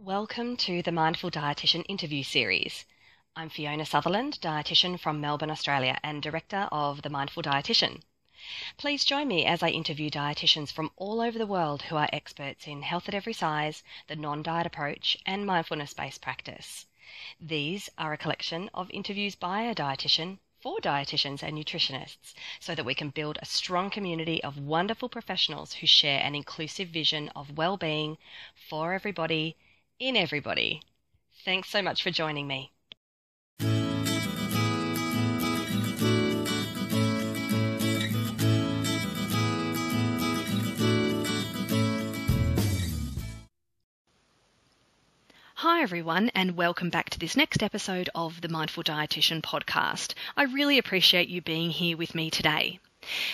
Welcome to the Mindful Dietitian interview series. I'm Fiona Sutherland, dietitian from Melbourne, Australia, and director of The Mindful Dietitian. Please join me as I interview dietitians from all over the world who are experts in health at every size, the non diet approach, and mindfulness based practice. These are a collection of interviews by a dietitian for dietitians and nutritionists so that we can build a strong community of wonderful professionals who share an inclusive vision of well-being for everybody in everybody. Thanks so much for joining me. Hi, everyone, and welcome back to this next episode of the Mindful Dietitian podcast. I really appreciate you being here with me today.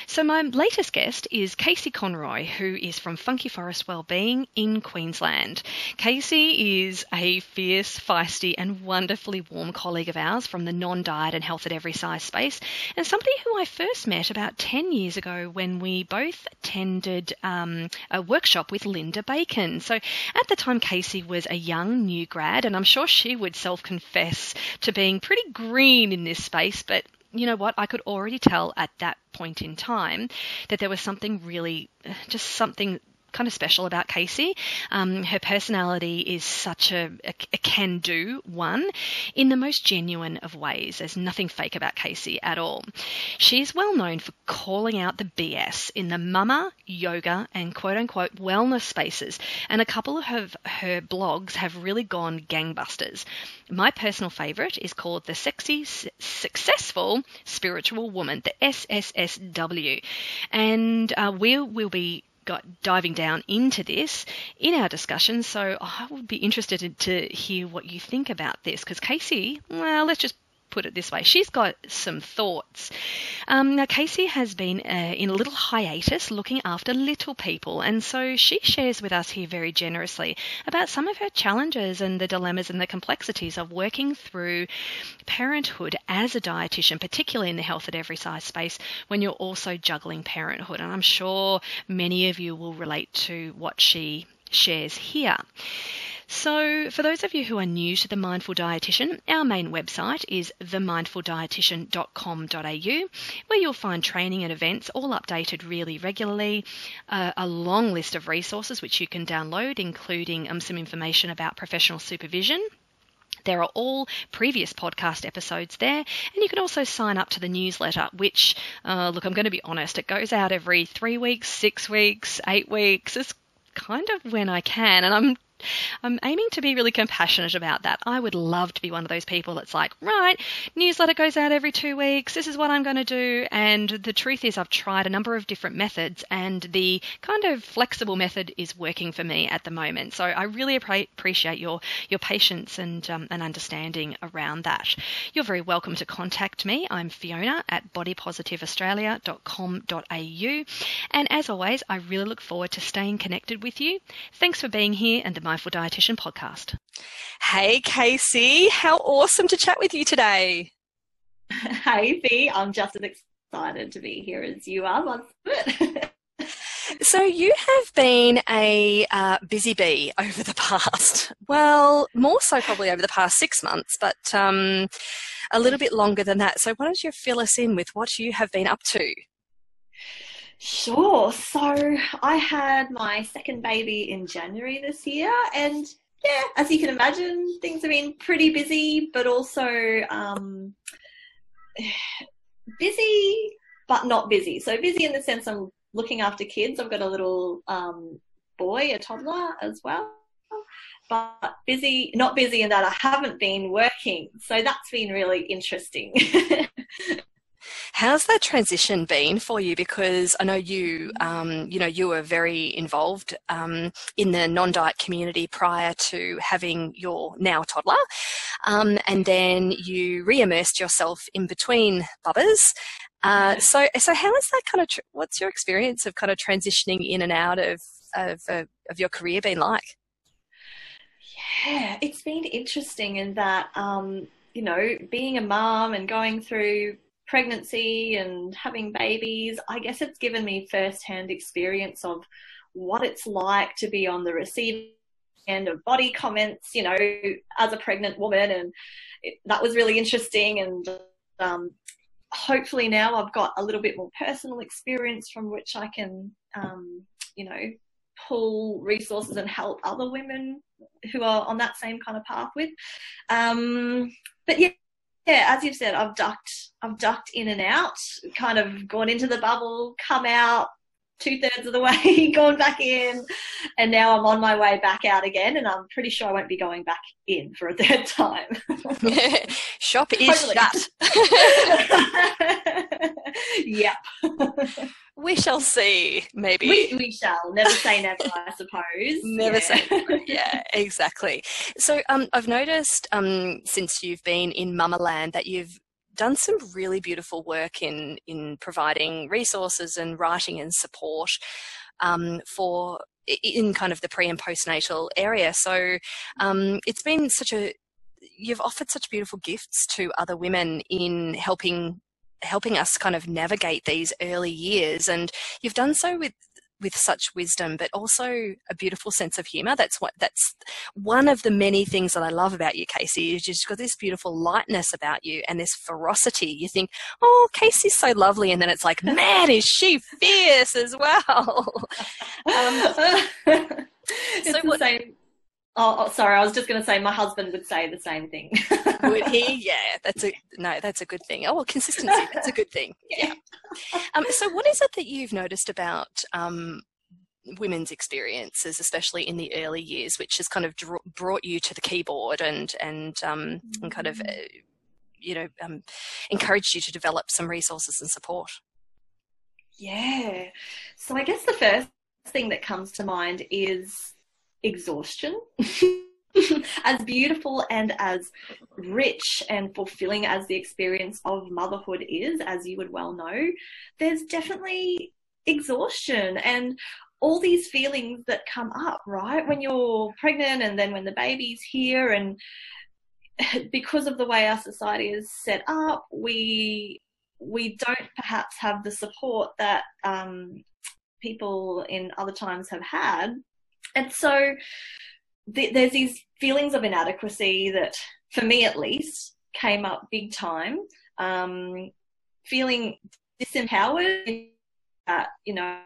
So, my latest guest is Casey Conroy, who is from Funky Forest Wellbeing in Queensland. Casey is a fierce, feisty, and wonderfully warm colleague of ours from the non diet and health at every size space, and somebody who I first met about 10 years ago when we both attended um, a workshop with Linda Bacon. So, at the time, Casey was a young new grad, and I'm sure she would self confess to being pretty green in this space, but you know what? I could already tell at that point in time that there was something really, just something kind of special about Casey. Um, her personality is such a, a, a can do one in the most genuine of ways. There's nothing fake about Casey at all. She's well known for calling out the BS in the mama, yoga, and quote unquote wellness spaces. And a couple of her, blogs have really gone gangbusters. My personal favorite is called The Sexy Successful Spiritual Woman, the SSSW. And uh, we will be got diving down into this in our discussion. So I would be interested to hear what you think about this because Casey, well, let's just put it this way. She's got some thoughts. Um, now, Casey has been uh, in a little hiatus looking after little people, and so she shares with us here very generously about some of her challenges and the dilemmas and the complexities of working through parenthood as a dietitian, particularly in the health at every size space, when you're also juggling parenthood. And I'm sure many of you will relate to what she shares here. So, for those of you who are new to the Mindful Dietitian, our main website is themindfuldietitian.com.au, where you'll find training and events all updated really regularly, uh, a long list of resources which you can download, including um, some information about professional supervision. There are all previous podcast episodes there, and you can also sign up to the newsletter, which, uh, look, I'm going to be honest, it goes out every three weeks, six weeks, eight weeks. It's kind of when I can, and I'm I'm aiming to be really compassionate about that. I would love to be one of those people that's like, right, newsletter goes out every two weeks. This is what I'm going to do. And the truth is, I've tried a number of different methods, and the kind of flexible method is working for me at the moment. So I really appreciate your your patience and um, and understanding around that. You're very welcome to contact me. I'm Fiona at bodypositiveaustralia.com.au. And as always, I really look forward to staying connected with you. Thanks for being here and the Mindful Dietitian podcast. Hey, Casey. How awesome to chat with you today. Hey, Fee. I'm just as excited to be here as you are. so, you have been a uh, busy bee over the past, well, more so probably over the past six months, but um, a little bit longer than that. So, why don't you fill us in with what you have been up to? Sure. So I had my second baby in January this year, and yeah, as you can imagine, things have been pretty busy, but also um, busy, but not busy. So busy in the sense I'm looking after kids. I've got a little um, boy, a toddler as well. But busy, not busy in that I haven't been working. So that's been really interesting. How's that transition been for you? Because I know you, um, you know, you were very involved um, in the non-diet community prior to having your now toddler, um, and then you re-immersed yourself in between bubbers. Uh, so, so how is that kind of? Tr- what's your experience of kind of transitioning in and out of of, uh, of your career been like? Yeah, it's been interesting in that, um, you know, being a mom and going through pregnancy and having babies, I guess it's given me firsthand experience of what it's like to be on the receiving end of body comments, you know, as a pregnant woman. And it, that was really interesting. And um, hopefully now I've got a little bit more personal experience from which I can, um, you know, pull resources and help other women who are on that same kind of path with. Um, but yeah, yeah, as you've said, I've ducked, I've ducked in and out, kind of gone into the bubble, come out, two thirds of the way, gone back in, and now I'm on my way back out again. And I'm pretty sure I won't be going back in for a third time. Shop is shut. yep. we shall see, maybe. We, we shall. Never say never, I suppose. Never yeah. say never. Yeah, exactly. So um, I've noticed um, since you've been in Mamaland that you've done some really beautiful work in in providing resources and writing and support um, for in kind of the pre and postnatal area. So um, it's been such a you've offered such beautiful gifts to other women in helping helping us kind of navigate these early years and you've done so with with such wisdom, but also a beautiful sense of humor. That's what that's one of the many things that I love about you, Casey. Is you've got this beautiful lightness about you and this ferocity. You think, oh, Casey's so lovely, and then it's like, man, is she fierce as well? um, it's so the what, same. Oh, oh, sorry. I was just going to say my husband would say the same thing. would he? Yeah, that's a no. That's a good thing. Oh, well, consistency. That's a good thing. Yeah. Um, so, what is it that you've noticed about um, women's experiences, especially in the early years, which has kind of draw, brought you to the keyboard and and um, and kind of uh, you know um, encouraged you to develop some resources and support? Yeah. So, I guess the first thing that comes to mind is exhaustion. as beautiful and as rich and fulfilling as the experience of motherhood is, as you would well know, there's definitely exhaustion and all these feelings that come up, right? When you're pregnant and then when the baby's here and because of the way our society is set up, we we don't perhaps have the support that um, people in other times have had and so th- there's these feelings of inadequacy that, for me at least, came up big time. Um, feeling disempowered that, you know,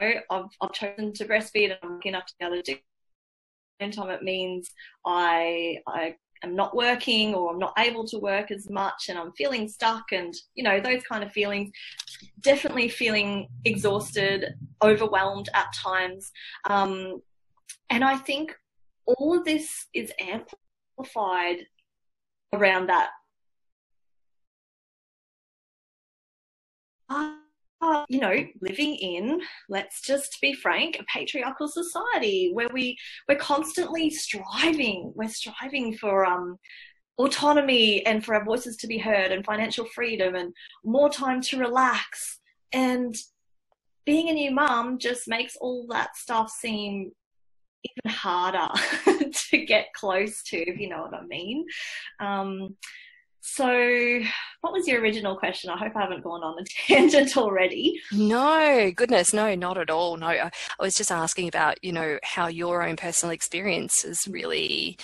I've, I've chosen to breastfeed and I'm looking up to the other do. Same time, it means I I am not working or I'm not able to work as much and I'm feeling stuck and you know those kind of feelings. Definitely feeling exhausted, overwhelmed at times. Um, and I think all of this is amplified around that. Uh, you know, living in, let's just be frank, a patriarchal society where we we're constantly striving. We're striving for um, autonomy and for our voices to be heard and financial freedom and more time to relax. And being a new mum just makes all that stuff seem even harder to get close to, if you know what I mean. Um, so, what was your original question? I hope I haven't gone on a tangent already. No, goodness, no, not at all. No, I, I was just asking about, you know, how your own personal experience experiences really,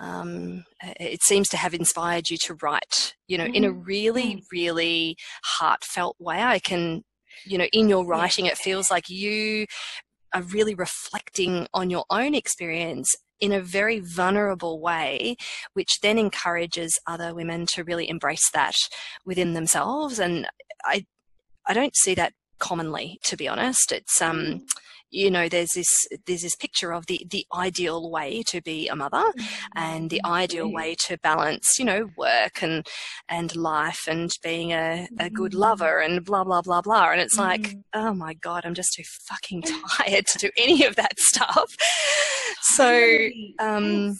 um, it seems to have inspired you to write, you know, mm-hmm. in a mm-hmm. really, really heartfelt way. I can, you know, in your writing, it feels like you are really reflecting on your own experience in a very vulnerable way, which then encourages other women to really embrace that within themselves. And I, I don't see that commonly, to be honest. It's um, you know there's this there's this picture of the the ideal way to be a mother and the ideal way to balance you know work and and life and being a, a good mm-hmm. lover and blah blah blah blah. And it's like mm-hmm. oh my god i'm just too fucking tired to do any of that stuff. So um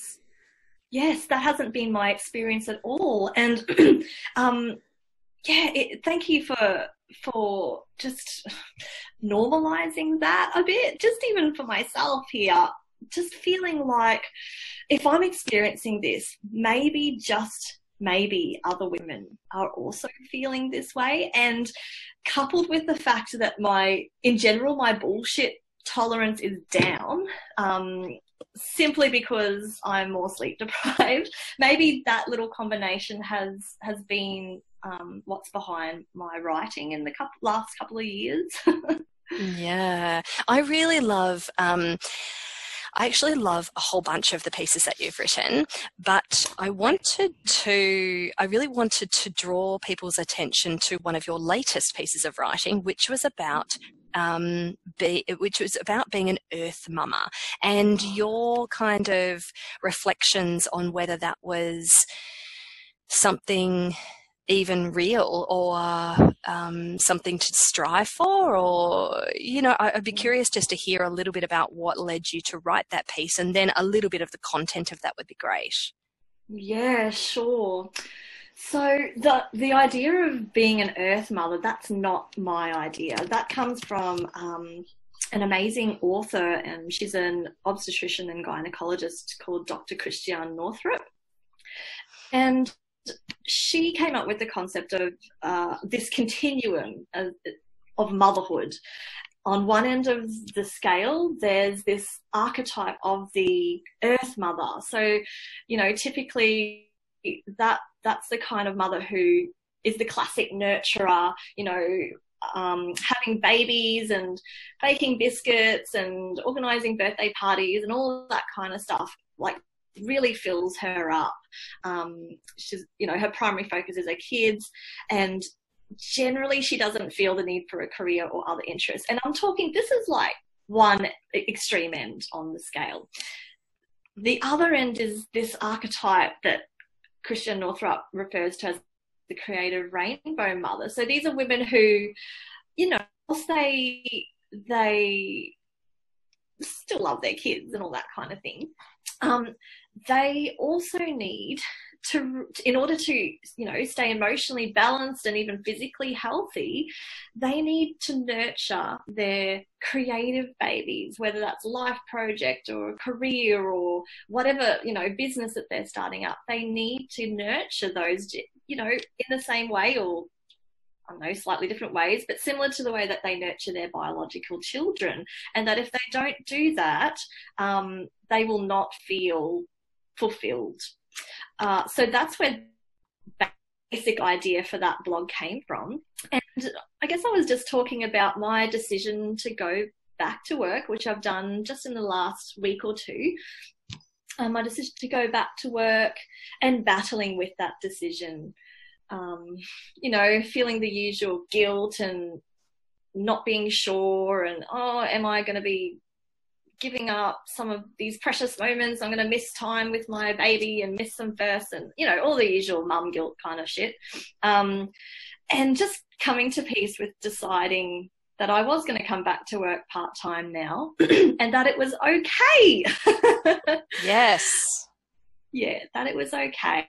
yes that hasn't been my experience at all. And um yeah it, thank you for for just normalizing that a bit, just even for myself here, just feeling like if I'm experiencing this, maybe just maybe other women are also feeling this way. And coupled with the fact that my, in general, my bullshit tolerance is down, um, simply because I'm more sleep deprived. Maybe that little combination has has been um, what's behind my writing in the couple, last couple of years. yeah, I really love. Um, I actually love a whole bunch of the pieces that you've written, but I wanted to, I really wanted to draw people's attention to one of your latest pieces of writing, which was about um, be, which was about being an earth mama. And your kind of reflections on whether that was something even real or um, something to strive for or you know i'd be mm. curious just to hear a little bit about what led you to write that piece and then a little bit of the content of that would be great. Yeah sure so the the idea of being an earth mother that's not my idea that comes from um, an amazing author and she's an obstetrician and gynecologist called dr christiane northrup and she came up with the concept of uh, this continuum of, of motherhood. On one end of the scale, there's this archetype of the earth mother. So, you know, typically that that's the kind of mother who is the classic nurturer, you know, um, having babies and baking biscuits and organizing birthday parties and all that kind of stuff. Like really fills her up. Um, she's, you know, her primary focus is her kids, and generally she doesn't feel the need for a career or other interests. And I'm talking, this is like one extreme end on the scale. The other end is this archetype that Christiane Northrup refers to as the creative rainbow mother. So these are women who, you know, they they still love their kids and all that kind of thing. Um, they also need to, in order to, you know, stay emotionally balanced and even physically healthy, they need to nurture their creative babies, whether that's life project or a career or whatever, you know, business that they're starting up. They need to nurture those, you know, in the same way or I don't know, slightly different ways, but similar to the way that they nurture their biological children. And that if they don't do that, um, they will not feel fulfilled. Uh, so that's where the basic idea for that blog came from. And I guess I was just talking about my decision to go back to work, which I've done just in the last week or two. Um, my decision to go back to work and battling with that decision. Um, you know, feeling the usual guilt and not being sure and, oh, am I going to be giving up some of these precious moments. I'm going to miss time with my baby and miss them first, and you know all the usual mum guilt kind of shit. Um, and just coming to peace with deciding that I was going to come back to work part time now, and that it was okay. yes. Yeah, that it was okay.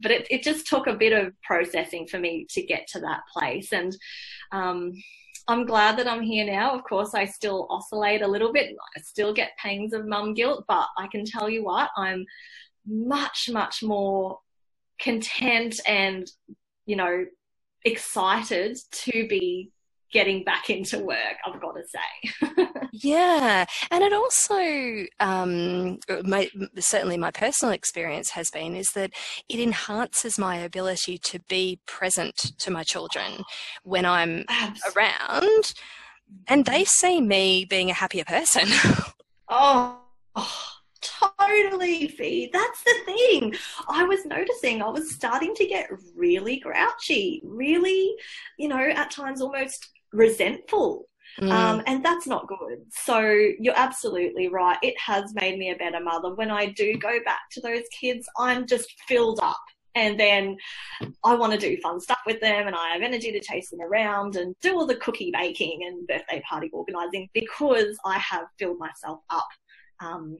But it, it just took a bit of processing for me to get to that place. And um, I'm glad that I'm here now. Of course, I still oscillate a little bit. I still get pangs of mum guilt, but I can tell you what, I'm much, much more content and, you know, excited to be getting back into work, I've got to say. yeah. And it also, um, my, certainly my personal experience has been, is that it enhances my ability to be present to my children when I'm Absolutely. around and they see me being a happier person. oh, oh. Totally, Fee. That's the thing. I was noticing I was starting to get really grouchy, really, you know, at times almost resentful. Mm. Um, and that's not good. So you're absolutely right. It has made me a better mother. When I do go back to those kids, I'm just filled up. And then I want to do fun stuff with them and I have energy to chase them around and do all the cookie baking and birthday party organizing because I have filled myself up, um,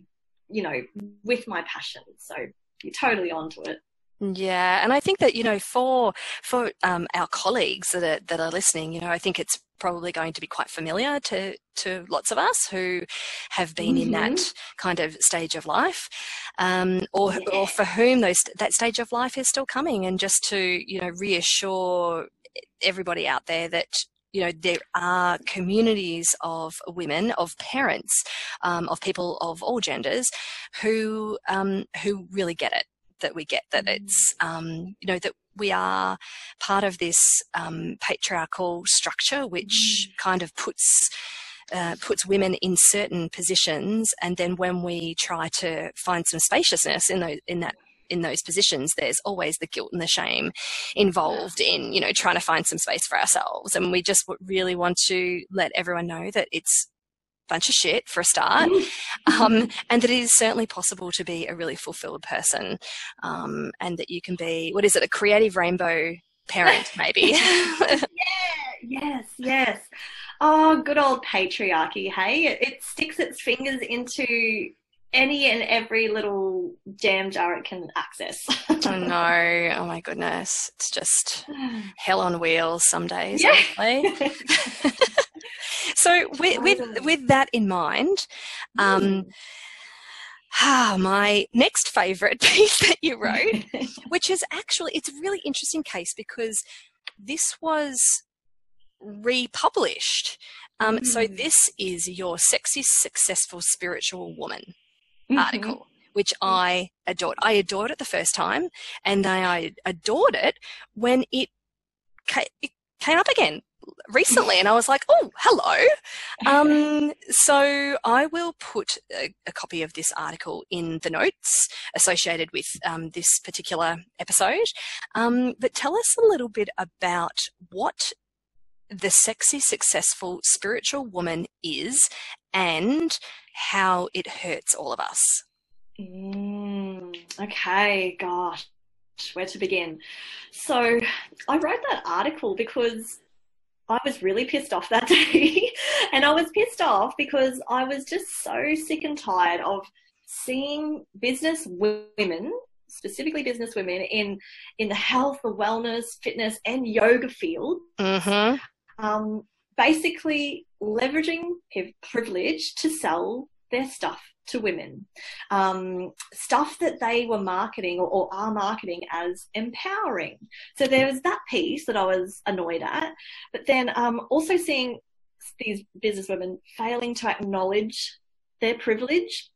you know, with my passion. So you're totally onto it. Yeah, and I think that you know for for um, our colleagues that are that are listening, you know, I think it's probably going to be quite familiar to to lots of us who have been mm-hmm. in that mm-hmm. kind of stage of life, um, or yeah. or for whom those that stage of life is still coming, and just to you know reassure everybody out there that you know, there are communities of women, of parents, um, of people of all genders who, um, who really get it. That we get that Mm. it's, um, you know, that we are part of this um, patriarchal structure, which kind of puts uh, puts women in certain positions, and then when we try to find some spaciousness in those in that in those positions, there's always the guilt and the shame involved in you know trying to find some space for ourselves, and we just really want to let everyone know that it's bunch of shit for a start, um, and that it is certainly possible to be a really fulfilled person, um, and that you can be what is it a creative rainbow parent maybe. Yeah, yes, yes. Oh, good old patriarchy, hey? It, it sticks its fingers into any and every little jam jar it can access. Oh no! Oh my goodness! It's just hell on wheels some days. Yeah. so with, with with that in mind, um, ah, my next favourite piece that you wrote, which is actually it's a really interesting case because this was republished. Um, So Mm. this is your sexy, successful spiritual woman Mhm. article, which I adored. I adored it the first time, and I adored it when it, ca- it came up again recently, and I was like, "Oh, hello!" Um, so I will put a, a, copy of this article in the notes associated with um, this particular episode. Um, but tell us a little bit about what the sexy, successful spiritual woman is and how it hurts all of us. Mm, okay, gosh, where to begin? So, I wrote that article because I was really pissed off that day. and I was pissed off because I was just so sick and tired of seeing business women, specifically business women in in the health, the wellness, fitness and yoga field Mm-hmm. Um, basically leveraging privilege to sell their stuff to women. Um, stuff that they were marketing or, or, are marketing as empowering. So there was that piece that I was annoyed at, but then um, also seeing these business women failing to acknowledge their privilege.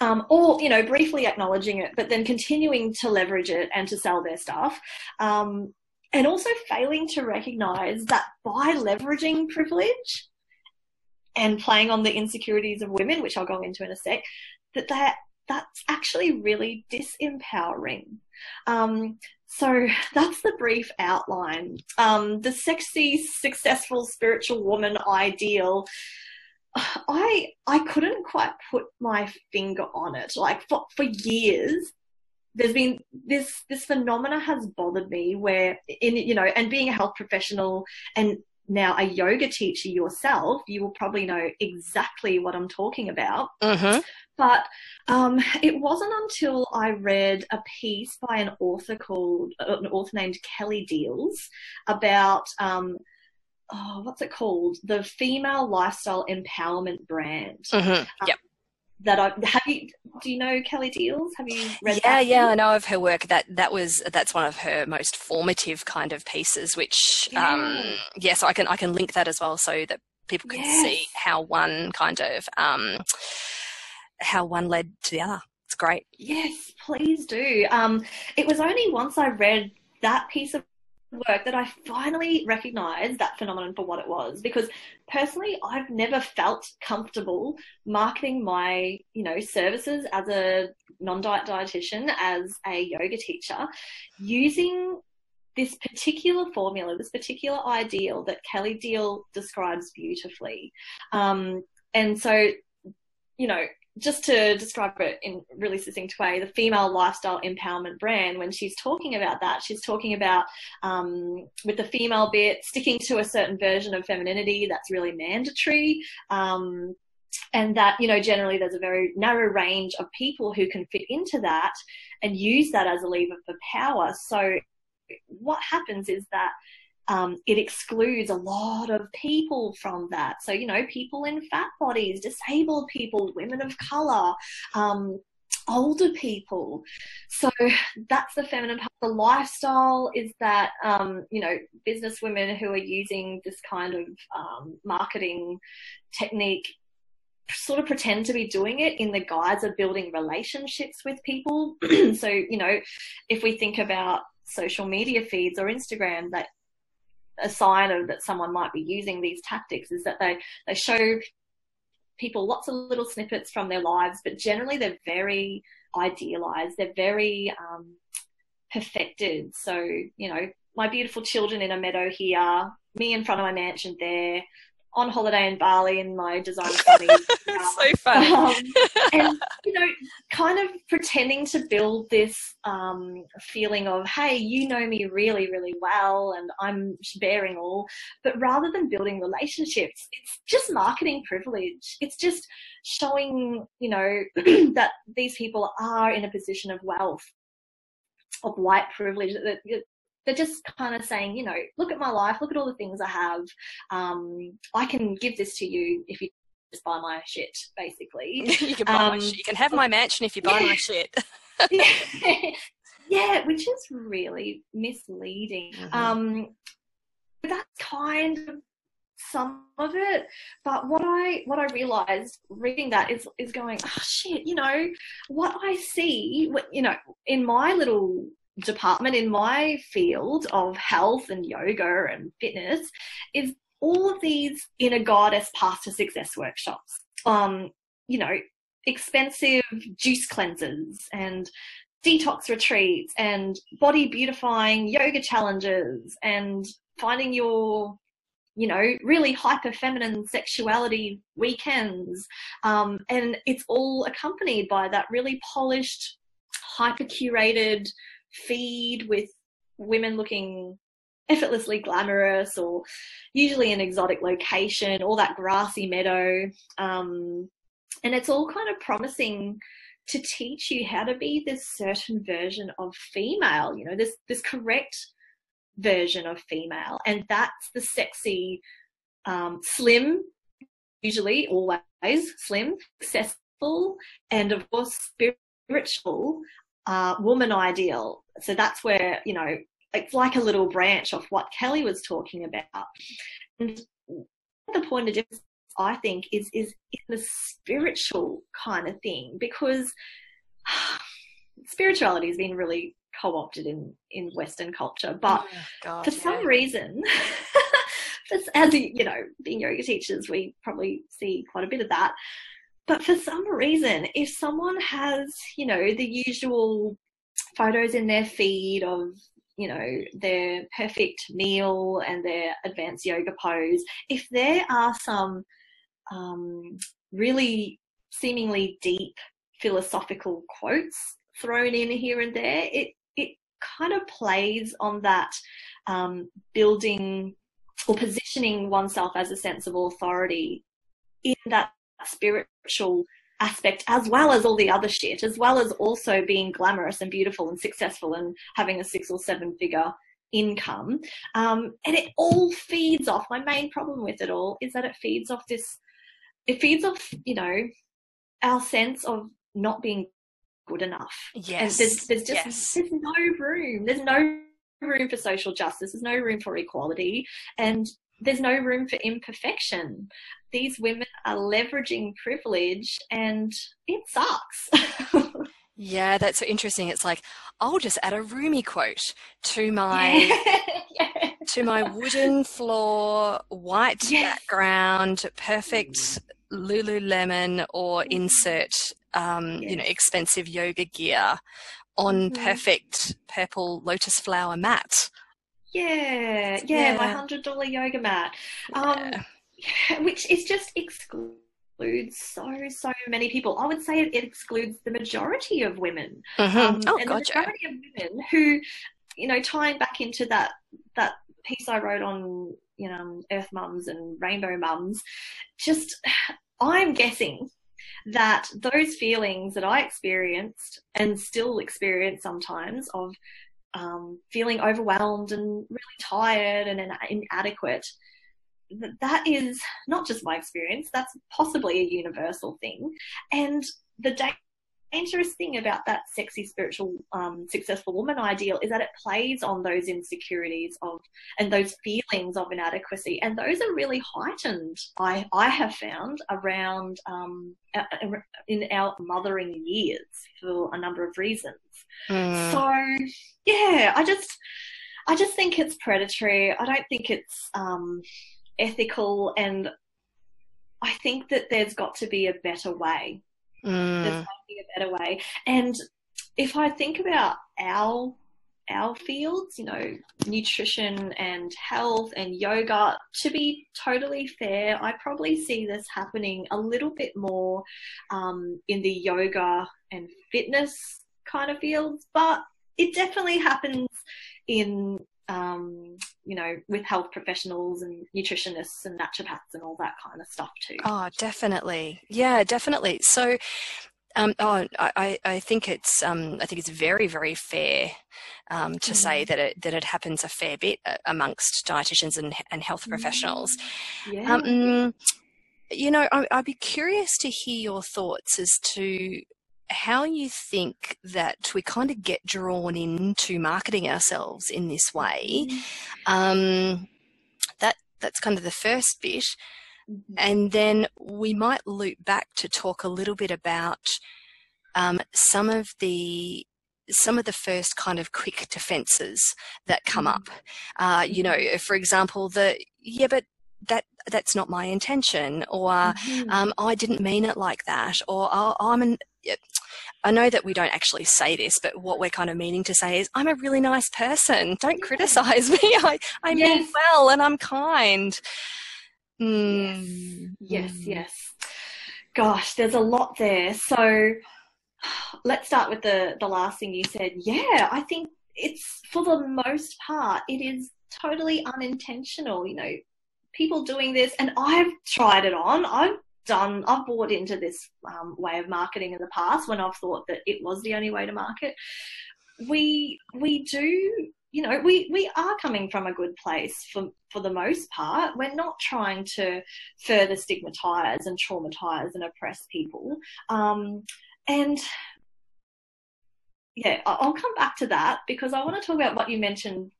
Um, or you know briefly acknowledging it but then continuing to leverage it and to sell their stuff um, and also failing to recognize that by leveraging privilege and playing on the insecurities of women, which I'll go into in a sec, that that that's actually really disempowering. Um, so that's the brief outline. Um, the sexy, successful spiritual woman ideal. I I couldn't quite put my finger on it. Like for for years, there's been this this phenomena has bothered me where in you know and being a health professional and now a yoga teacher yourself you will probably know exactly what i'm talking about mm-hmm. but um, it wasn't until i read a piece by an author called an author named Kelly Diels about um, oh, what's it called the female lifestyle empowerment brand Mm-hmm. Yep that I have you do you know Kelly Diels? Have you read Yeah, that? yeah, I know of her work. That that was that's one of her most formative kind of pieces, which yeah. um yeah, so I can I can link that as well so that people can Yes. see how one kind of um how one led to the other. It's great. Yes, please do. Um, it was only once I read that piece of work that I finally recognized that phenomenon for what it was because personally I've never felt comfortable marketing my, you know, services as a non-diet dietitian, as a yoga teacher, using this particular formula, this particular ideal that Kelly Deal describes beautifully. Um, and so, you know, just to describe it in really succinct way, the female lifestyle empowerment brand, when she's talking about that, she's talking about um, with the female bit, sticking to a certain version of femininity that's really mandatory. Um, and that, you know, generally there's a very narrow range of people who can fit into that and use that as a lever for power. So what happens is that um, it excludes a lot of people from that. So, you know, people in fat bodies, disabled people, women of color, um, older people. So that's the feminine part. The lifestyle is that, um, you know, business women who are using this kind of um, marketing technique sort of pretend to be doing it in the guise of building relationships with people. so, you know, if we think about social media feeds or Instagram, that a sign of that someone might be using these tactics is that they, they show people lots of little snippets from their lives, but generally they're very idealized. They're very um, perfected. So, you know, my beautiful children in a meadow here, me in front of my mansion there, on holiday in Bali in my design studies. so funny. Um, and, you know, kind of pretending to build this um, feeling of, hey, you know me really, really well and I'm bearing all. But rather than building relationships, it's just marketing privilege. It's just showing, you know, that these people are in a position of wealth of white privilege that they're just kind of saying, you know, look at my life, look at all the things I have. Um, I can give this to you if you just buy my shit, basically. you can buy um, my shit. You can have my mansion if you buy yeah. my shit. yeah, which is really misleading. Mm-hmm. Um, that's kind of some of it but what i what i realized reading that is is going oh shit you know what i see what, you know in my little department in my field of health and yoga and fitness is all of these inner goddess path to success workshops. Um, you know, expensive juice cleanses and detox retreats and body beautifying yoga challenges and finding your you know really hyper feminine sexuality weekends um, and it's all accompanied by that really polished hyper curated feed with women looking effortlessly glamorous or usually an exotic location or that grassy meadow. Um, and it's all kind of promising to teach you how to be this certain version of female, you know, this, this correct version of female. And that's the sexy, um, slim, usually always slim, successful, and of course spiritual uh, woman ideal. So that's where, you know, it's like a little branch of what Kelly was talking about. And the point of difference, I think, is, is in the spiritual kind of thing because spirituality has been really co-opted in, in Western culture. But oh, God, for some reason, as you know, being yoga teachers, we probably see quite a bit of that. But for some reason, if someone has, you know, the usual photos in their feed of, you know, their perfect meal and their advanced yoga pose, if there are some um, really seemingly deep philosophical quotes thrown in here and there, it it kind of plays on that um, building or positioning oneself as a sense of authority in that spiritual aspect as well as all the other shit, as well as also being glamorous and beautiful and successful and having a six or seven figure income. Um, and it all feeds off. My main problem with it all is that it feeds off this, it feeds off, you know, our sense of not being good enough. Yes. And there's, there's just, yes. there's no room. There's no room for social justice. There's no room for equality. And there's no room for imperfection. These women are leveraging privilege and it sucks. yeah, that's so interesting. It's like, I'll just add a Rumi quote to my yeah. yeah. to my wooden floor, white yes. background, perfect Lululemon or insert um, yes. you know, expensive yoga gear on mm-hmm. perfect purple lotus flower mat yeah, yeah, yeah. my hundred dollar yoga mat. Um, yeah. which is just excludes so so many people. I would say it, excludes the majority of women. Mm-hmm. Um, oh, and gotcha. the majority of women who, you know, tying back into that that piece I wrote on you know Earth Mums and Rainbow Mums, just I'm guessing that those feelings that I experienced and still experience sometimes of um, feeling overwhelmed and really tired and inadequate. That is not just my experience, that's possibly a universal thing. And the dangerous thing about that sexy, spiritual, um, successful woman ideal is that it plays on those insecurities of and those feelings of inadequacy, and those are really heightened. I I have found around um, in our mothering years for a number of reasons. Mm. So yeah, I just I just think it's predatory. I don't think it's um, ethical, and I think that there's got to be a better way. Mm. There's got to be a better way. And if I think about our our fields, you know, nutrition and health and yoga, to be totally fair, I probably see this happening a little bit more um, in the yoga and fitness kind of fields, but it definitely happens in um, you know, with health professionals and nutritionists and naturopaths and all that kind of stuff too. Oh, definitely. Yeah, definitely. So, um, oh, I, I think it's um, I think it's very very fair um, to mm. say that it that it happens a fair bit uh, amongst dietitians and and health professionals. Yeah. Um, you know, I, I'd be curious to hear your thoughts as to how you think that we kind of get drawn into marketing ourselves in this way. Mm-hmm. Um, that that's kind of the first bit, mm-hmm. and then we might loop back to talk a little bit about um, some of the some of the first kind of quick defenses that come mm-hmm. up. Uh, you know, for example, the yeah, but that that's not my intention, or mm-hmm. um, I didn't mean it like that, or oh, I'm an I know that we don't actually say this, but what we're kind of meaning to say is, I'm a really nice person. Don't criticize me. I, I yes. mean well and I'm kind. Mm. Yes, yes, yes. Gosh, there's a lot there. So let's start with the, the last thing you said. Yeah, I think it's for the most part, it is totally unintentional. You know, people doing this, and I've tried it on. I've done, I've bought into this um, way of marketing in the past when I've thought that it was the only way to market. We we do, you know, we we are coming from a good place for for the most part. We're not trying to further stigmatize and traumatize and oppress people. Um, and yeah, I'll come back to that because I want to talk about what you mentioned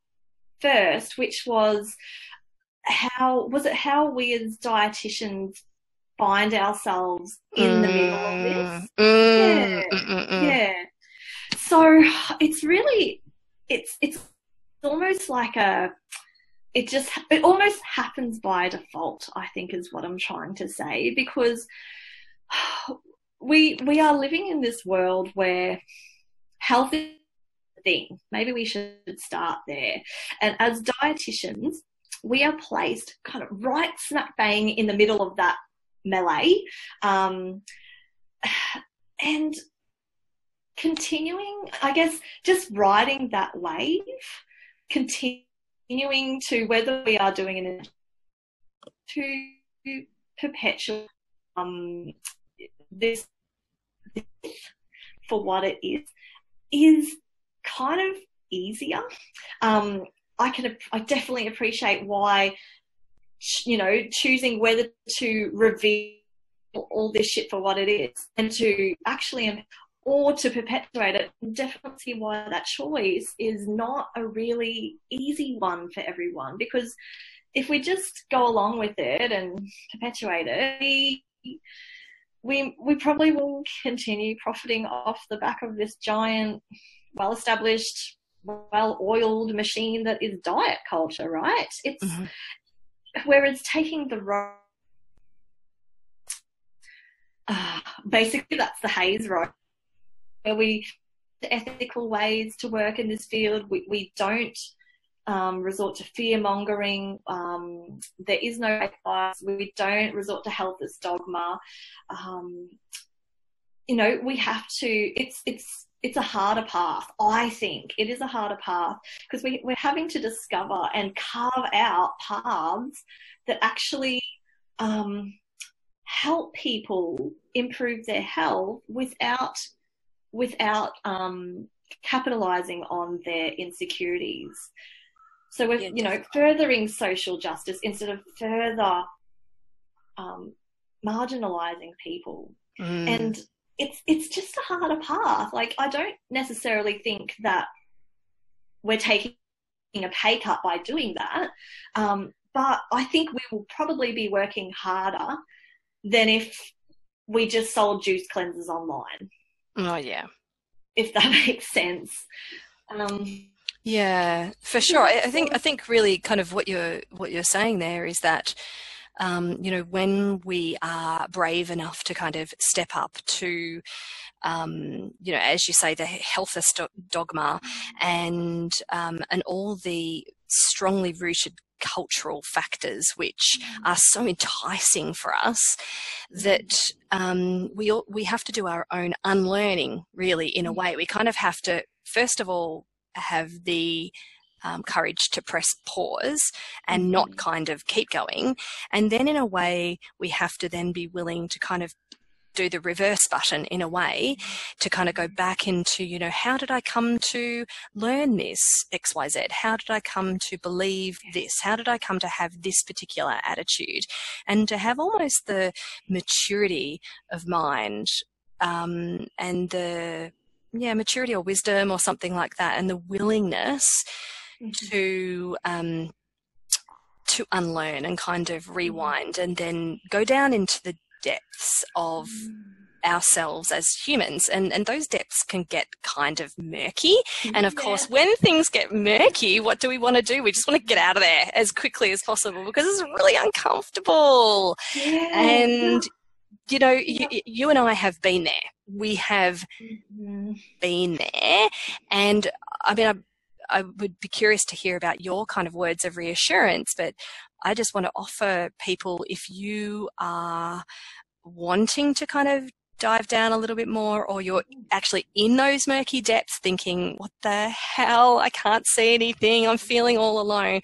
first, which was how was it how we as dietitians find ourselves in mm, the middle of this. Mm, yeah. Mm, mm, yeah. So it's really, it's, it's almost like a, it just, it almost happens by default, I think is what I'm trying to say, because we, we are living in this world where health is a thing. Maybe we should start there. And as dietitians, we are placed kind of right smack bang in the middle of that melee. Um, and continuing, I guess, just riding that wave, continuing to whether we are doing it to perpetuate um, this, this for what it is is kind of easier. Um, I can I definitely appreciate why you know, choosing whether to reveal all this shit for what it is and to actually, or to perpetuate it, definitely why that choice is not a really easy one for everyone because if we just go along with it and perpetuate it, we, we, we probably will continue profiting off the back of this giant, well established, well oiled machine that is diet culture, right? It's, mm-hmm. Whereas taking the road, uh, basically that's the HAES road, where we ethical ways to work in this field. We, we don't um, resort to fear mongering. Um, there is no advice. We don't resort to health as dogma. Um, you know, we have to. It's it's it's a harder path. I think it is a harder path because we, we're having to discover and carve out paths that actually um, help people improve their health without without um, capitalizing on their insecurities. So we're, you know, furthering social justice instead of further um, marginalizing people. Mm. And it's it's just a harder path. Like I don't necessarily think that we're taking a pay cut by doing that, um, but I think we will probably be working harder than if we just sold juice cleansers online. Oh yeah, if that makes sense. Um, yeah, for sure. I, I think I think really kind of what you're what you're saying there is that um, you know, when we are brave enough to kind of step up to, um, you know, as you say, the healthist dogma and um, and all the strongly rooted cultural factors which mm. are so enticing for us that um, we we have to do our own unlearning really in a mm. way we kind of have to first of all have the um, courage to press pause and not mm-hmm. kind of keep going. And then, in a way, we have to then be willing to kind of do the reverse button in a way to kind of go back into, you know, how did I come to learn this XYZ? How did I come to believe this? How did I come to have this particular attitude? And to have almost the maturity of mind um, and the yeah maturity or wisdom or something like that and the willingness mm-hmm. to um, to unlearn and kind of mm-hmm. rewind and then go down into the depths of mm. ourselves as humans and and those depths can get kind of murky and of yeah. course when things get murky what do we want to do we just want to get out of there as quickly as possible because it's really uncomfortable yeah. and you know you, you, and i have been there we have mm-hmm. been there and i mean I, I would be curious to hear about your kind of words of reassurance, but I just want to offer people if you are wanting to kind of dive down a little bit more or you're actually in those murky depths thinking what the hell? I can't see anything. I'm feeling all alone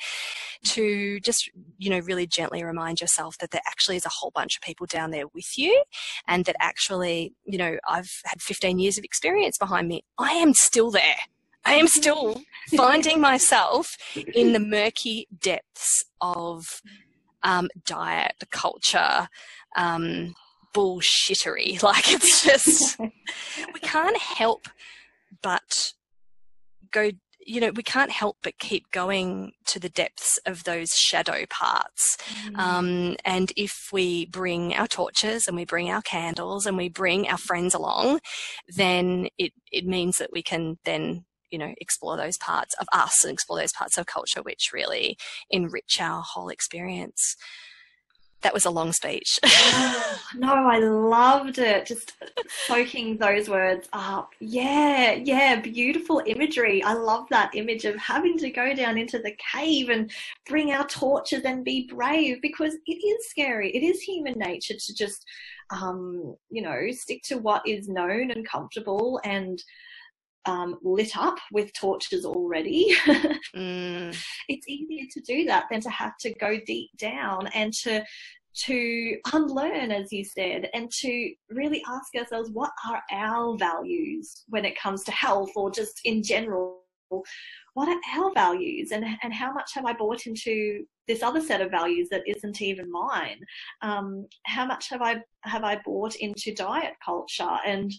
to just you know really gently remind yourself that there actually is a whole bunch of people down there with you and that actually you know i've had 15 years of experience behind me. I am still there I am still finding myself in the murky depths of um, diet culture, um, bullshittery. Like it's just, we can't help but go, you know, we can't help but keep going to the depths of those shadow parts. Mm. Um, and if we bring our torches and we bring our candles and we bring our friends along, then it, it means that we can then you know, explore those parts of us and explore those parts of culture which really enrich our whole experience. That was a long speech. no, I loved it. Just soaking those words up. Yeah, yeah, beautiful imagery. I love that image of having to go down into the cave and bring our torches and be brave because it is scary. It is human nature to just, um, you know, stick to what is known and comfortable and um, lit up with torches already. mm. It's easier to do that than to have to go deep down and to to unlearn, as you said, and to really ask ourselves what are our values when it comes to health or just in general. What are our values and, and how much have I bought into this other set of values that isn't even mine? Um, how much have I have I bought into diet culture and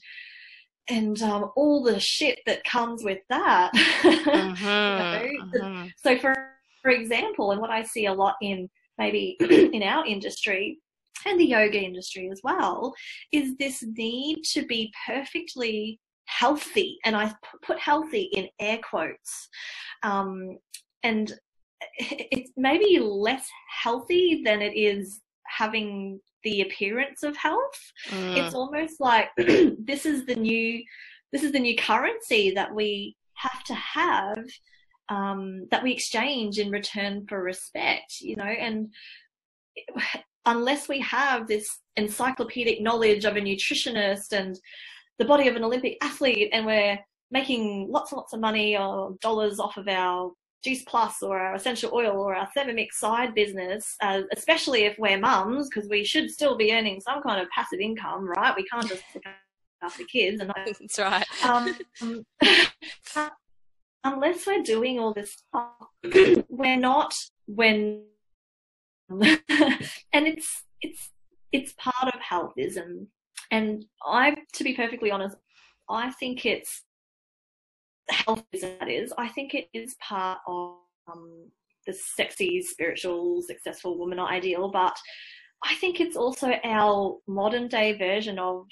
and um, all the shit that comes with that. Mm-hmm, you know? mm-hmm. So, for for example, and what I see a lot in maybe in our industry and the yoga industry as well, is this need to be perfectly healthy, and I put healthy in air quotes, um, and it's maybe less healthy than it is having the appearance of health. Mm. It's almost like this is the new this is the new currency that we have to have um, that we exchange in return for respect, you know, and unless we have this encyclopedic knowledge of a nutritionist and the body of an Olympic athlete and we're making lots and lots of money or dollars off of our Juice Plus or our essential oil or our Thermomix side business, uh, especially if we're mums, because we should still be earning some kind of passive income, right? We can't just look after kids. And that's right. Um, unless we're doing all this stuff, we're not when, and it's it's it's part of healthism and I, to be perfectly honest, I think it's health is that is. I think it is part of um, the sexy, spiritual, successful woman ideal, but I think it's also our modern day version of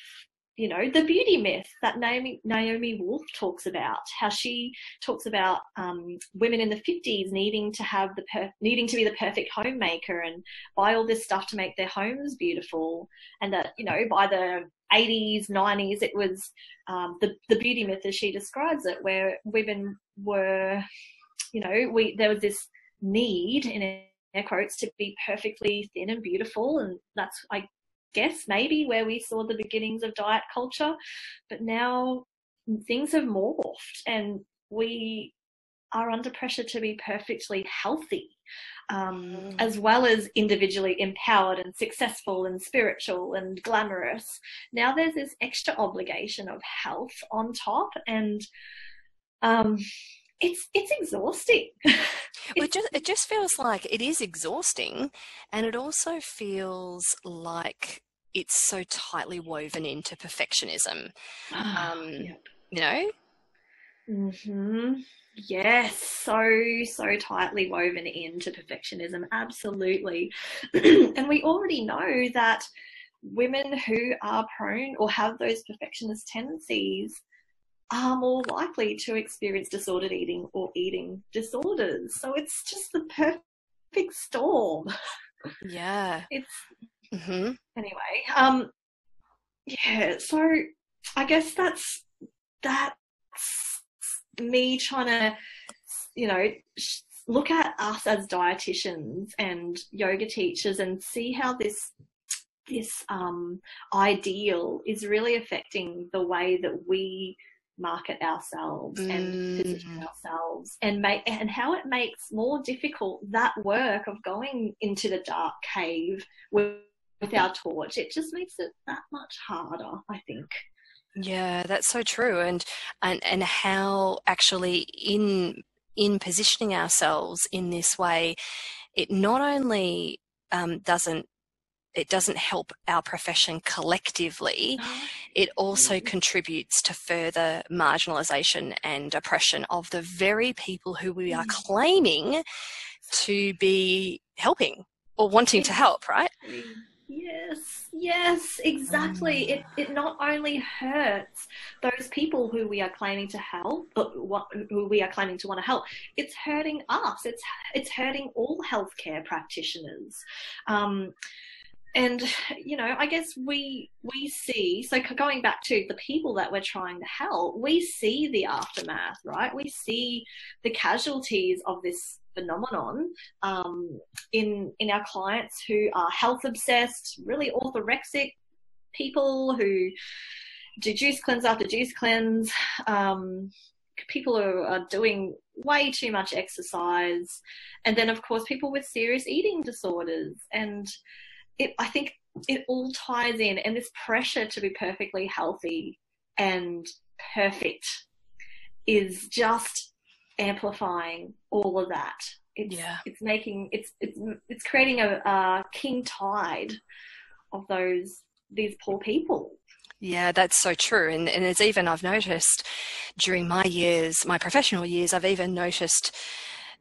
you know, the beauty myth that Naomi, Naomi Wolf talks about, how she talks about um, women in the 50s needing to have the per- needing to be the perfect homemaker and buy all this stuff to make their homes beautiful, and that you know by the 80s, 90s, it was um, the the beauty myth as she describes it, where women were, you know, we there was this need in air quotes to be perfectly thin and beautiful, and that's I guess maybe where we saw the beginnings of diet culture, but now things have morphed and we are under pressure to be perfectly healthy, um, mm. as well as individually empowered and successful and spiritual and glamorous. Now there's this extra obligation of health on top, and um, it's it's exhausting. well, it just it just feels like it is exhausting, and it also feels like it's so tightly woven into perfectionism. Um, yep. You know. Hmm. Yes, so so tightly woven into perfectionism. Absolutely, and we already know that women who are prone or have those perfectionist tendencies are more likely to experience disordered eating or eating disorders. So it's just the perfect storm. Yeah. It's mm-hmm. anyway. Um yeah, so I guess that's that's me trying to you know look at us as dietitians and yoga teachers and see how this this um, ideal is really affecting the way that we market ourselves mm. and position ourselves and make and how it makes more difficult that work of going into the dark cave with, with our torch it just makes it that much harder i think yeah that's so true and and and how actually in in positioning ourselves in this way it not only um, doesn't it doesn't help our profession collectively, oh, it also mm-hmm. contributes to further marginalisation and oppression of the very people who we are mm. claiming to be helping or wanting to help, right? Yes, yes, exactly. Mm. It it not only hurts those people who we are claiming to help, but what, who we are claiming to want to help. It's hurting us. It's it's hurting all healthcare practitioners. Um, and you know i guess we we see so going back to the people that we're trying to help we see the aftermath right we see the casualties of this phenomenon um, in in our clients who are health obsessed really orthorexic people who do juice cleanse after juice cleanse um, people who are doing way too much exercise and then of course people with serious eating disorders. And it, I think it all ties in, and this pressure to be perfectly healthy and perfect is just amplifying all of that. It's, yeah. it's making it's it's it's creating a, a king tide of those these poor people. Yeah, that's so true. And, and it's even, I've noticed during my years, my professional years, I've even noticed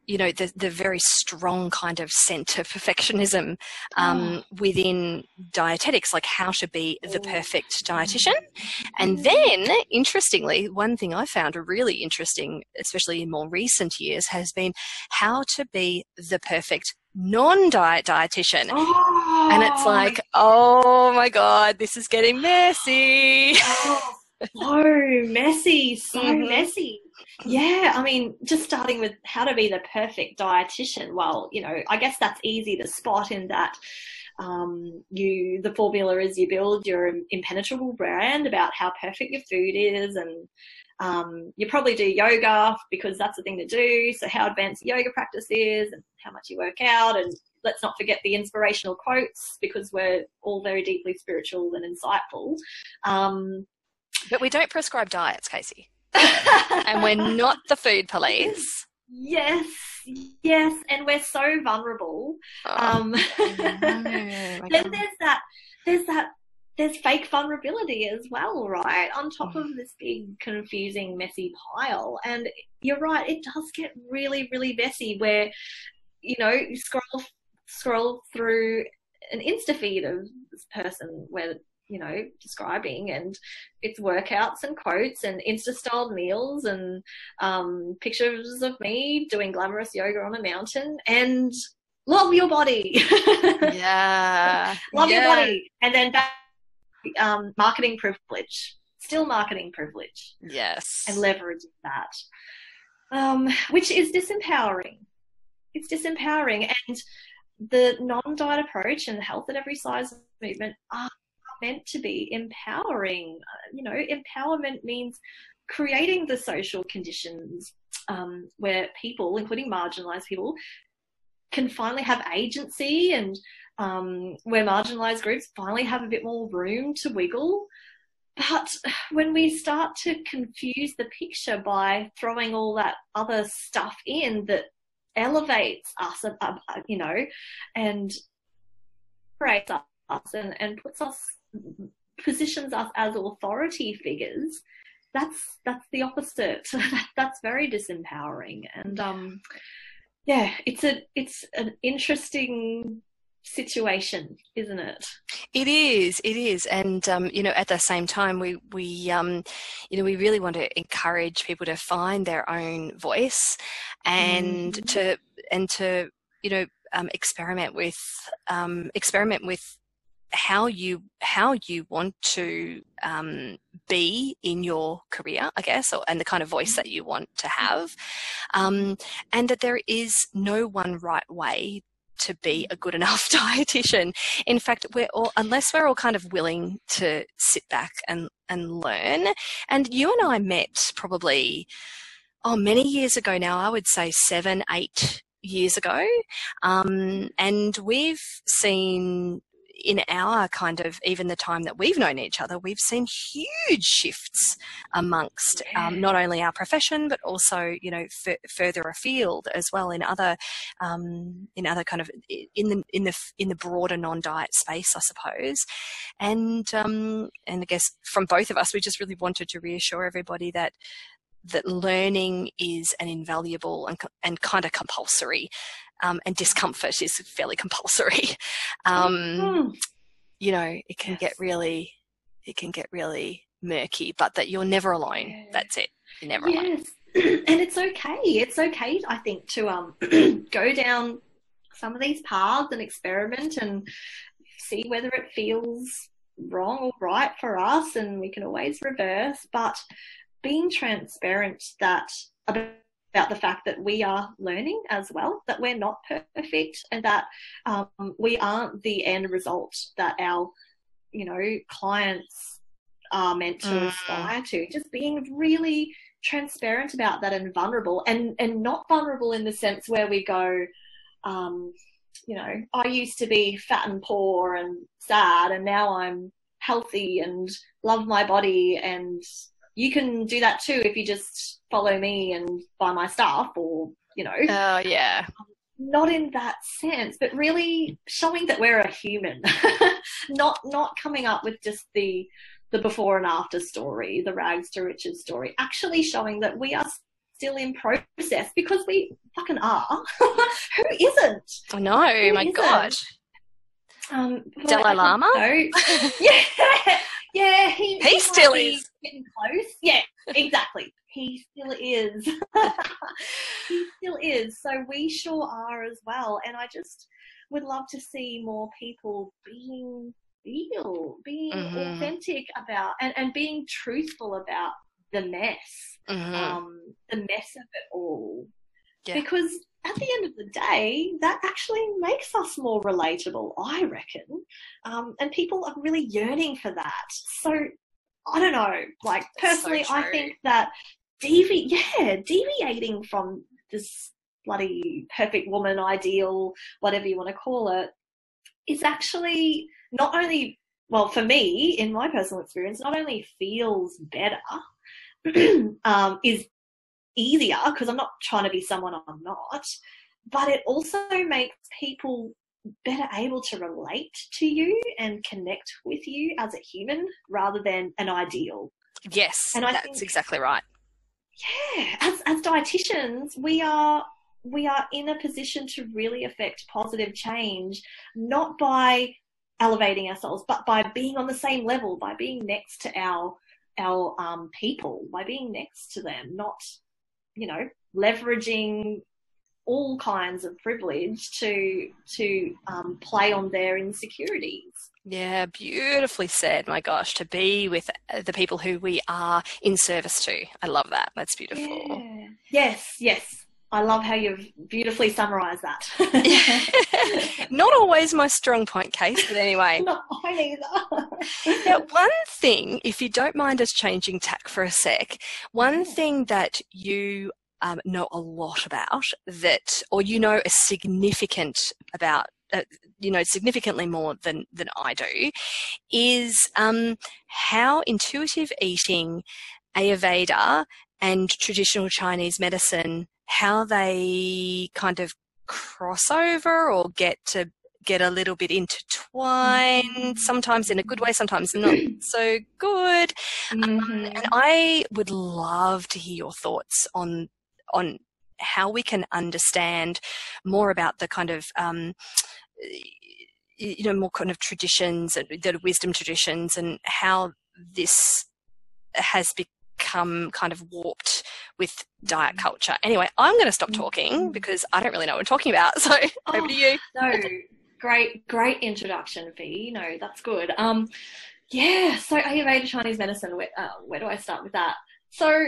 you know the the very strong kind of scent of perfectionism um, oh. within dietetics, like how to be the perfect dietitian. And then, interestingly, one thing I found really interesting, especially in more recent years, has been how to be the perfect non-diet dietitian. Oh. And it's like, oh my god, this is getting messy. Oh, so messy, so mm-hmm. messy. Yeah, I mean, just starting with how to be the perfect dietitian. Well, you know, I guess that's easy to spot in that um, you the formula is you build your impenetrable brand about how perfect your food is, and um, you probably do yoga because that's the thing to do. So how advanced yoga practice is, and how much you work out, and let's not forget the inspirational quotes because we're all very deeply spiritual and insightful. Um, but we don't prescribe diets, Casey. And we're not the food police. Yes, yes, and we're so vulnerable. Oh, um, then there's that, there's that, there's fake vulnerability as well, right? On top of this big, confusing, messy pile. And you're right, it does get really, really messy where, you know, you scroll scroll through an Insta feed of this person where you know, describing and it's workouts and quotes and Insta styled meals and um, pictures of me doing glamorous yoga on a mountain and love your body. yeah. love yeah. your body. And then back, um, marketing privilege, still marketing privilege. Yes. And leveraging that, um, which is disempowering. It's disempowering. And the non diet approach and the health at every size movement are meant to be empowering. Uh, you know, empowerment means creating the social conditions um, where people, including marginalized people, can finally have agency and um, where marginalized groups finally have a bit more room to wiggle. But when we start to confuse the picture by throwing all that other stuff in that elevates us, uh, uh you know, and creates us and, and puts us positions us as authority figures, that's that's the opposite. that's very disempowering, and um, yeah, it's a it's an interesting situation, isn't it? It is, it is, and um, you know, at the same time, we we um, you know, we really want to encourage people to find their own voice, and mm. to and to you know um, experiment with um, experiment with how you how you want to um, be in your career, I guess, or, and the kind of voice that you want to have, um, and that there is no one right way to be a good enough dietitian. In fact, we're all, unless we're all kind of willing to sit back and and learn. And you and I met probably oh many years ago now. I would say seven, eight years ago, um, and we've seen in our kind of even the time that we've known each other, we've seen huge shifts amongst um, not only our profession but also you know f- further afield as well in other um, in other kind of in the in the in the broader non-diet space, I suppose. And um, and I guess from both of us, we just really wanted to reassure everybody that that learning is an invaluable and, and kind of compulsory um, and discomfort is fairly compulsory. Um, mm-hmm. You know, it can yes. get really, it can get really murky, but that you're never alone. Yeah. That's it. You're never yes. alone. and it's okay. It's okay, I think, to um go down some of these paths and experiment and see whether it feels wrong or right for us, and we can always reverse. But being transparent that about the fact that we are learning as well, that we're not perfect, and that um, we aren't the end result that our, you know, clients are meant to mm. aspire to. Just being really transparent about that and vulnerable, and and not vulnerable in the sense where we go, um, you know, I used to be fat and poor and sad, and now I'm healthy and love my body and you can do that too if you just follow me and buy my stuff or, you know. Oh, yeah. Not in that sense, but really showing that we're a human, not not coming up with just the the before and after story, the rags to riches story. Actually showing that we are still in process because we fucking are. Who isn't? I know, Who my isn't? God. Um, Dalai Lama? yeah, yeah, he, he, he still is getting close. Yeah, exactly. he still is. he still is. So we sure are as well. And I just would love to see more people being real, being mm-hmm. authentic about, and, and being truthful about the mess, mm-hmm. um, the mess of it all. Yeah. Because at the end of the day, that actually makes us more relatable, I reckon. Um, and people are really yearning for that. So I don't know. Like personally, so I think that devi yeah, deviating from this bloody perfect woman ideal, whatever you want to call it, is actually not only well for me in my personal experience, not only feels better, um, is easier because I'm not trying to be someone I'm not, but it also makes people better able to relate to you and connect with you as a human rather than an ideal. Yes, and I that's think, exactly right. Yeah, as as dietitians, we are we are in a position to really affect positive change, not by elevating ourselves, but by being on the same level, by being next to our our um, people, by being next to them, not you know leveraging all kinds of privilege to to um, play on their insecurities. Yeah, beautifully said. My gosh, to be with uh, the people who we are in service to. I love that. That's beautiful. Yeah. Yes, yes. I love how you've beautifully summarised that. Not always my strong point, Case, but anyway. Not mine either. now, one thing, if you don't mind us changing tack for a sec, one thing that you um, know a lot about that, or you know a significant about uh, you know significantly more than than I do, is um, how intuitive eating, Ayurveda, and traditional Chinese medicine, how they kind of cross over or get to get a little bit intertwined, sometimes in a good way, sometimes not so good. Um, mm-hmm. Um, and I would love to hear your thoughts on on how we can understand more about the kind of um, you know more kind of traditions the wisdom traditions and how this has become kind of warped with diet mm. culture. Anyway, I'm going to stop talking mm. because I don't really know what I'm talking about. So oh, over to you. no, great, great introduction, V. No, that's good. Um, yeah. So Ayurveda Chinese medicine. Where, uh, where do I start with that? So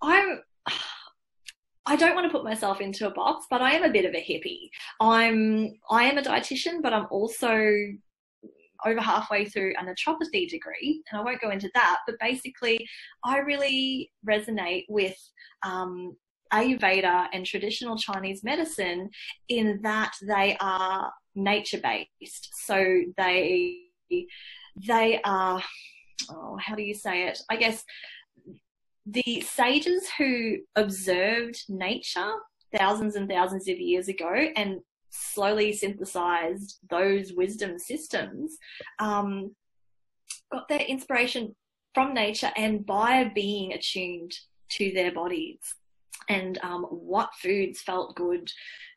I'm I don't want to put myself into a box, but I am a bit of a hippie. I'm I am a dietitian, but I'm also over halfway through an naturopathy degree, and I won't go into that. But basically, I really resonate with um, Ayurveda and traditional Chinese medicine in that they are nature based. So they they are oh, how do you say it? I guess the sages who observed nature thousands and thousands of years ago and slowly synthesized those wisdom systems um, got their inspiration from nature and by being attuned to their bodies and um, what foods felt good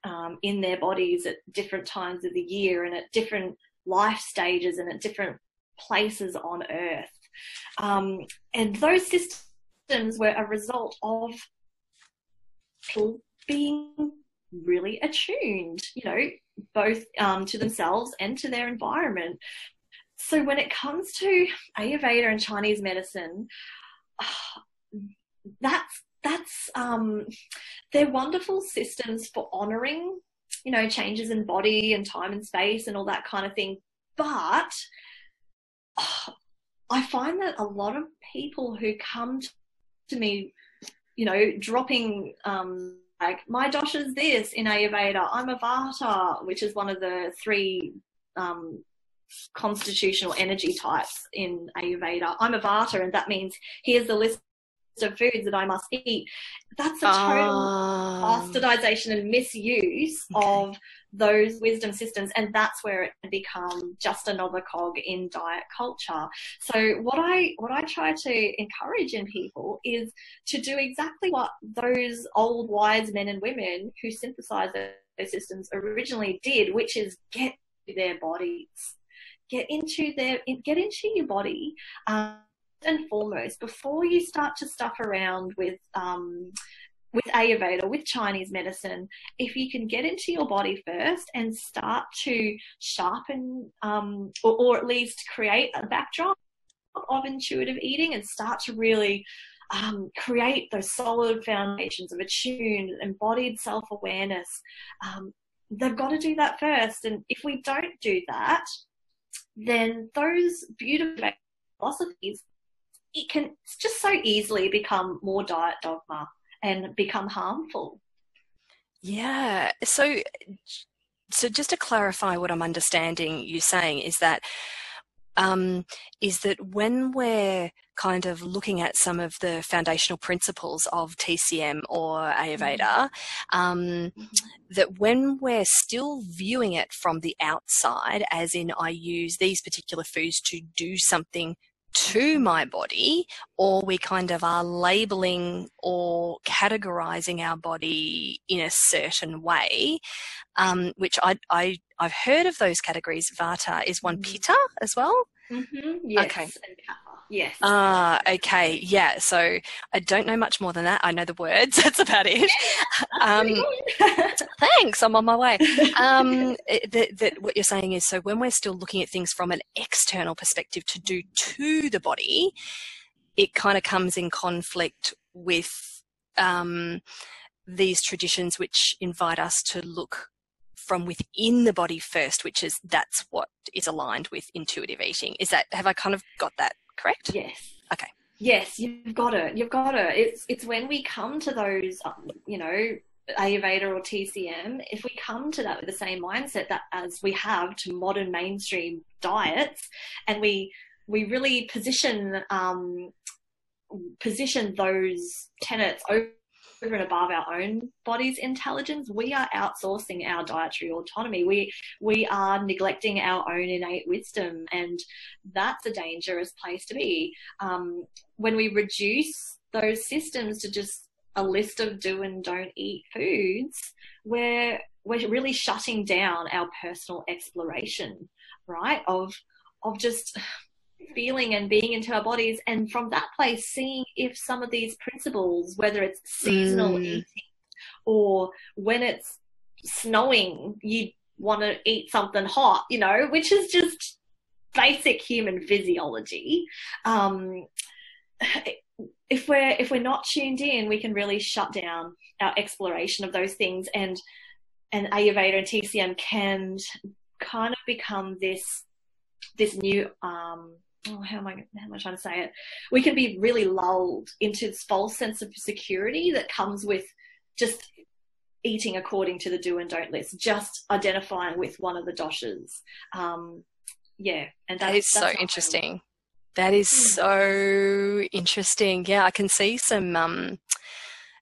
um, in their bodies at different times of the year and at different life stages and at different places on earth. Um, and those systems were a result of people being really attuned, you know, both um, to themselves and to their environment. So when it comes to Ayurveda and Chinese medicine, that's that's um, they're wonderful systems for honoring, you know, changes in body and time and space and all that kind of thing. But I find that a lot of people who come to me, you know, dropping um, like my dosha is this in Ayurveda. I'm a Vata, which is one of the three um, constitutional energy types in Ayurveda. I'm a Vata, and that means here's the list of foods that I must eat. That's a total um, bastardization and misuse okay. of those wisdom systems and that's where it can become just another cog in diet culture so what i what i try to encourage in people is to do exactly what those old wise men and women who synthesized those systems originally did which is get their bodies get into their get into your body um, and foremost before you start to stuff around with um, with Ayurveda, with Chinese medicine, if you can get into your body first and start to sharpen um, or, or, at least create a backdrop of intuitive eating and start to really um, create those solid foundations of attuned, embodied self awareness, um, they've got to do that first. And if we don't do that, then those beautiful philosophies, it can just so easily become more diet dogma and become harmful. Yeah. So, so just to clarify what I'm understanding you saying is that um, is that when we're kind of looking at some of the foundational principles of TCM or Ayurveda, mm-hmm. um, mm-hmm. that when we're still viewing it from the outside, as in I use these particular foods to do something to my body, or we kind of are labeling or categorizing our body in a certain way, um, which I, I, I've heard of those categories. Vata is one, mm-hmm. Pitta as well. Mm-hmm. Yes. Okay. Yes. Ah, okay. Yeah. So I don't know much more than that. I know the words. That's about it. um, thanks. I'm on my way. Um, that, that what you're saying is so when we're still looking at things from an external perspective to do to the body, it kind of comes in conflict with um, these traditions which invite us to look from within the body first, which is that's what is aligned with intuitive eating. Is that have I kind of got that correct? Yes. Okay. Yes, you've got it. You've got it. It's it's when we come to those, um, you know, Ayurveda or TCM, if we come to that with the same mindset that as we have to modern mainstream diets, and we we really position um, position those tenets over over and above our own body's intelligence, we are outsourcing our dietary autonomy. We we are neglecting our own innate wisdom, and that's a dangerous place to be. Um, when we reduce those systems to just a list of do and don't eat foods, we're we're really shutting down our personal exploration, right? Of of just feeling and being into our bodies and from that place seeing if some of these principles whether it's seasonal mm. eating or when it's snowing you want to eat something hot you know which is just basic human physiology um, if we're if we're not tuned in we can really shut down our exploration of those things and and ayurveda and tcm can kind of become this this new um, oh, how am I how am I trying to say it? We can be really lulled into this false sense of security that comes with just eating according to the do and don't list, just identifying with one of the doshas. Um, yeah, and that is so interesting. That is hmm. so interesting. Yeah, I can see some um,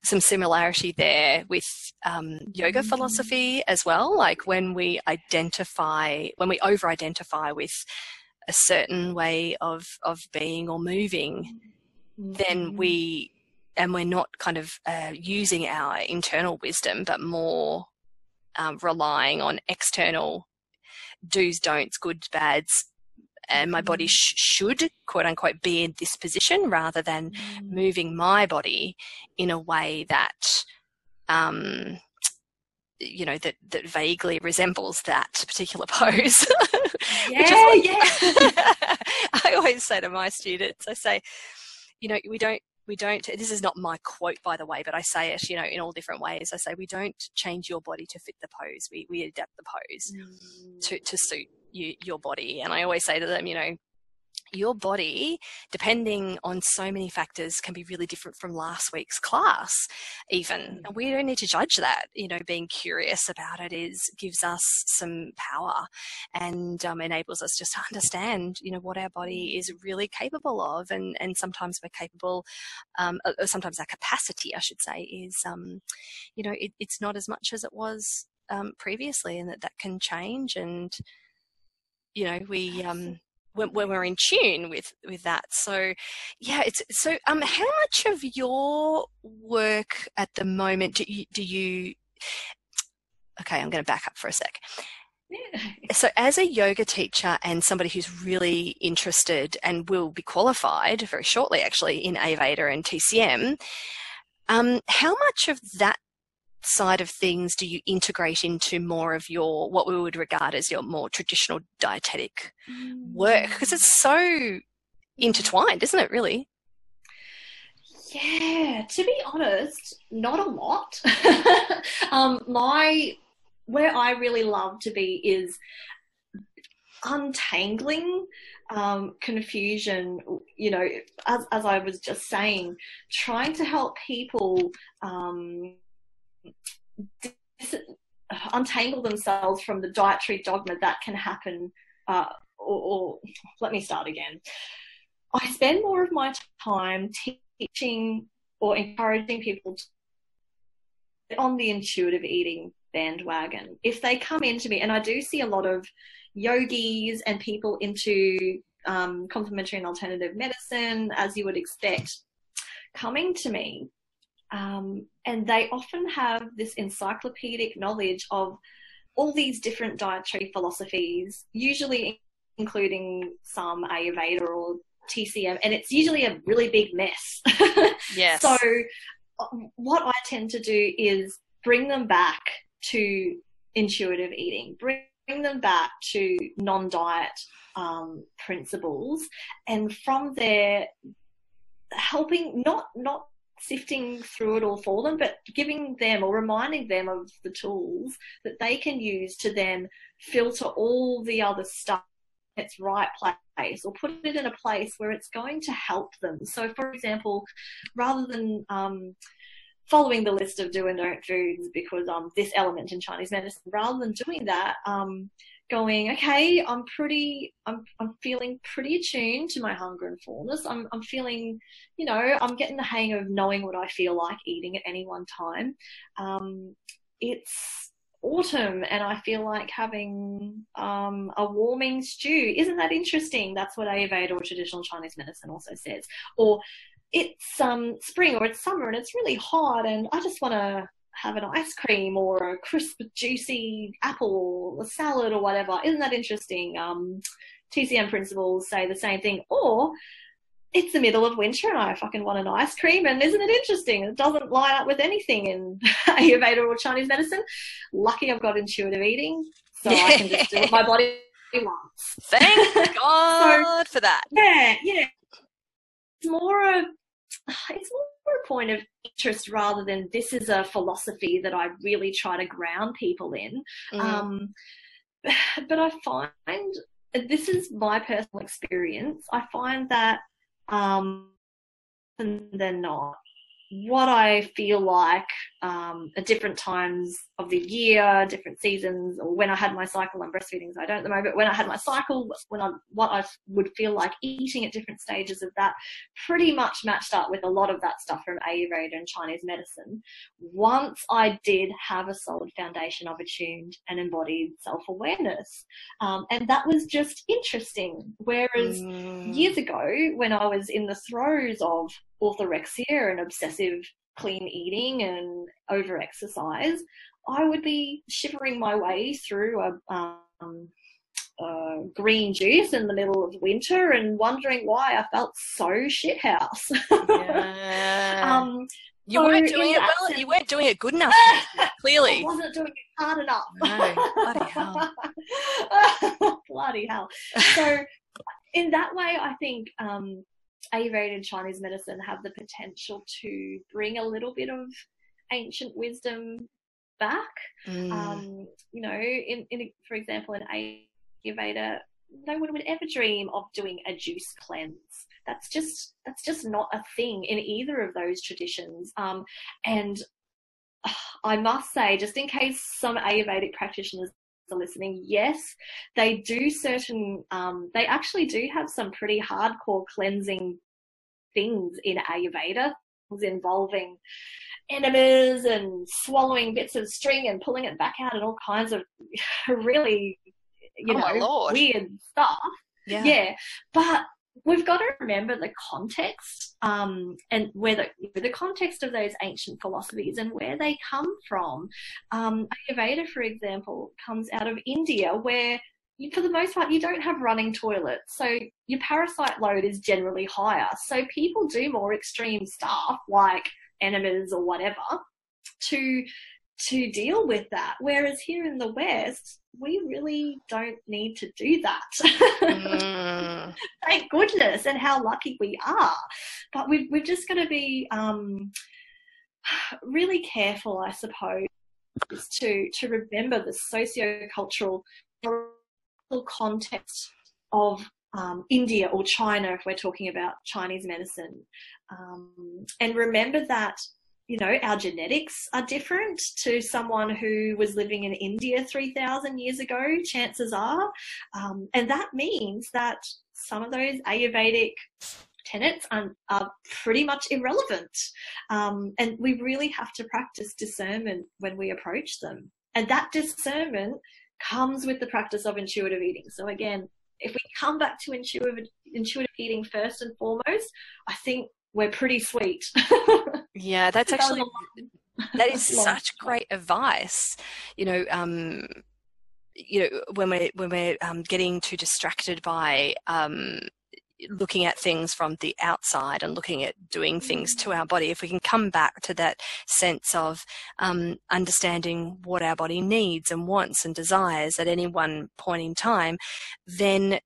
some similarity there with um, yoga mm-hmm. philosophy as well. Like when we identify, when we over identify with a certain way of of being or moving, mm-hmm. then we and we're not kind of uh, using our internal wisdom, but more um, relying on external do's, don'ts, goods, bads, and my body mm-hmm. sh- should quote unquote be in this position rather than mm. moving my body in a way that um, you know that that vaguely resembles that particular pose. yeah, yeah. I always say to my students, I say, you know, we don't we don't this is not my quote by the way but i say it you know in all different ways i say we don't change your body to fit the pose we, we adapt the pose mm. to, to suit you, your body and i always say to them you know your body, depending on so many factors, can be really different from last week's class, even. Mm. And we don't need to judge that. You know, being curious about it is gives us some power and um, enables us just to understand, you know, what our body mm. is really capable of. And, and sometimes we're capable, um, or sometimes our capacity, I should say, is, um, you know, it, it's not as much as it was um, previously, and that that can change. And, you know, we, um, when, when, we're in tune with with that. So, yeah, it's so. Um, how much of your work at the moment do you, do you? Okay, I'm going to back up for a sec. So, as a yoga teacher and somebody who's really interested and will be qualified very shortly, actually, in Ayurveda and TCM, um, how much of that side of things do you integrate into more of your what we would regard as your more traditional dietetic mm. work because it's so intertwined isn't it really yeah to be honest not a lot um, my where i really love to be is untangling um, confusion, you know, as, as I was just saying, trying to help people um, dis- untangle themselves from the dietary dogma that can happen uh, or, or let me start again. I spend more of my time teaching or encouraging people to on the intuitive eating bandwagon. If they come into me, and I do see a lot of yogis and people into um, complementary and alternative medicine, as you would expect, coming to me. Um, and they often have this encyclopedic knowledge of all these different dietary philosophies, usually including some Ayurveda or TCM, and it's usually a really big mess. yes. so, what I tend to do is bring them back to intuitive eating, bring, them back to non diet um, principles, and from there, helping not not sifting through it all for them, but giving them or reminding them of the tools that they can use to then filter all the other stuff in its right place or put it in a place where it's going to help them. So, for example, rather than um, following the list of do and don't foods because um, this element in Chinese medicine, rather than doing that, um, going, okay, I'm pretty, I'm, I'm feeling pretty attuned to my hunger and fullness. I'm, I'm feeling, you know, I'm getting the hang of knowing what I feel like eating at any one time. Um, it's autumn and I feel like having um, a warming stew. Isn't that interesting? That's what Ayurveda or traditional Chinese medicine also says. Or it's um, spring or it's summer and it's really hot and I just want to have an ice cream or a crisp, juicy apple or a salad or whatever. Isn't that interesting? Um, TCM principles say the same thing. Or it's the middle of winter and I fucking want an ice cream. And isn't it interesting? It doesn't line up with anything in Ayurveda or Chinese medicine. Lucky I've got intuitive eating, so I can just do what my body wants. Thank God so, for that. Yeah, yeah. It's more a, it's more a point of interest rather than this is a philosophy that I really try to ground people in. Mm. Um, but I find this is my personal experience. I find that um, than not what I feel like um, at different times of the year, different seasons, or when I had my cycle. I'm breastfeeding, so I don't at the moment. When I had my cycle, when I what I would feel like eating at different stages of that, pretty much matched up with a lot of that stuff from Ayurveda and Chinese medicine. Once I did have a solid foundation of attuned and embodied self awareness, um, and that was just interesting. Whereas mm. years ago, when I was in the throes of orthorexia and obsessive clean eating and over exercise, I would be shivering my way through a, um, a green juice in the middle of winter and wondering why I felt so shithouse. Yeah. um, you so weren't doing it well. Sense, you weren't doing it good enough. clearly, I wasn't doing it hard enough. No, bloody hell. bloody hell. So, in that way, I think um, Ayurveda and Chinese medicine have the potential to bring a little bit of ancient wisdom back. Mm. Um, you know, in, in for example, in Ayurveda, no one would ever dream of doing a juice cleanse. That's just that's just not a thing in either of those traditions. Um, and I must say, just in case some Ayurvedic practitioners are listening, yes, they do certain, um, they actually do have some pretty hardcore cleansing things in Ayurveda, involving enemas and swallowing bits of string and pulling it back out and all kinds of really, you oh know, weird stuff. Yeah. yeah. But we've got to remember the context um, and where the, the context of those ancient philosophies and where they come from. Um, Ayurveda, for example, comes out of India, where for the most part, you don't have running toilets. So your parasite load is generally higher. So people do more extreme stuff like enemas or whatever to to deal with that. Whereas here in the West, we really don't need to do that. mm. Thank goodness, and how lucky we are. But we've we've just got to be um, really careful, I suppose, to to remember the socio-cultural context of um, India or China, if we're talking about Chinese medicine. Um, and remember that you know, our genetics are different to someone who was living in India 3,000 years ago, chances are. Um, and that means that some of those Ayurvedic tenets are, are pretty much irrelevant. Um, and we really have to practice discernment when we approach them. And that discernment comes with the practice of intuitive eating. So again, if we come back to intuitive, intuitive eating first and foremost, I think we're pretty sweet. yeah, that's actually that is such great advice. You know, um, you know when we're when we're um, getting too distracted by um, looking at things from the outside and looking at doing things to our body, if we can come back to that sense of um, understanding what our body needs and wants and desires at any one point in time, then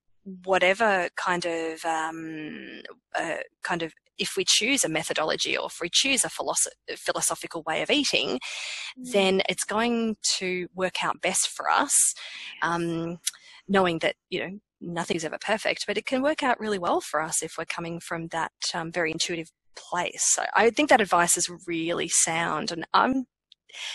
whatever kind of um, uh, kind of if we choose a methodology or if we choose a philosoph- philosophical way of eating, mm. then it's going to work out best for us. Um, knowing that you know nothing's ever perfect, but it can work out really well for us if we're coming from that um, very intuitive place. So I think that advice is really sound, and I'm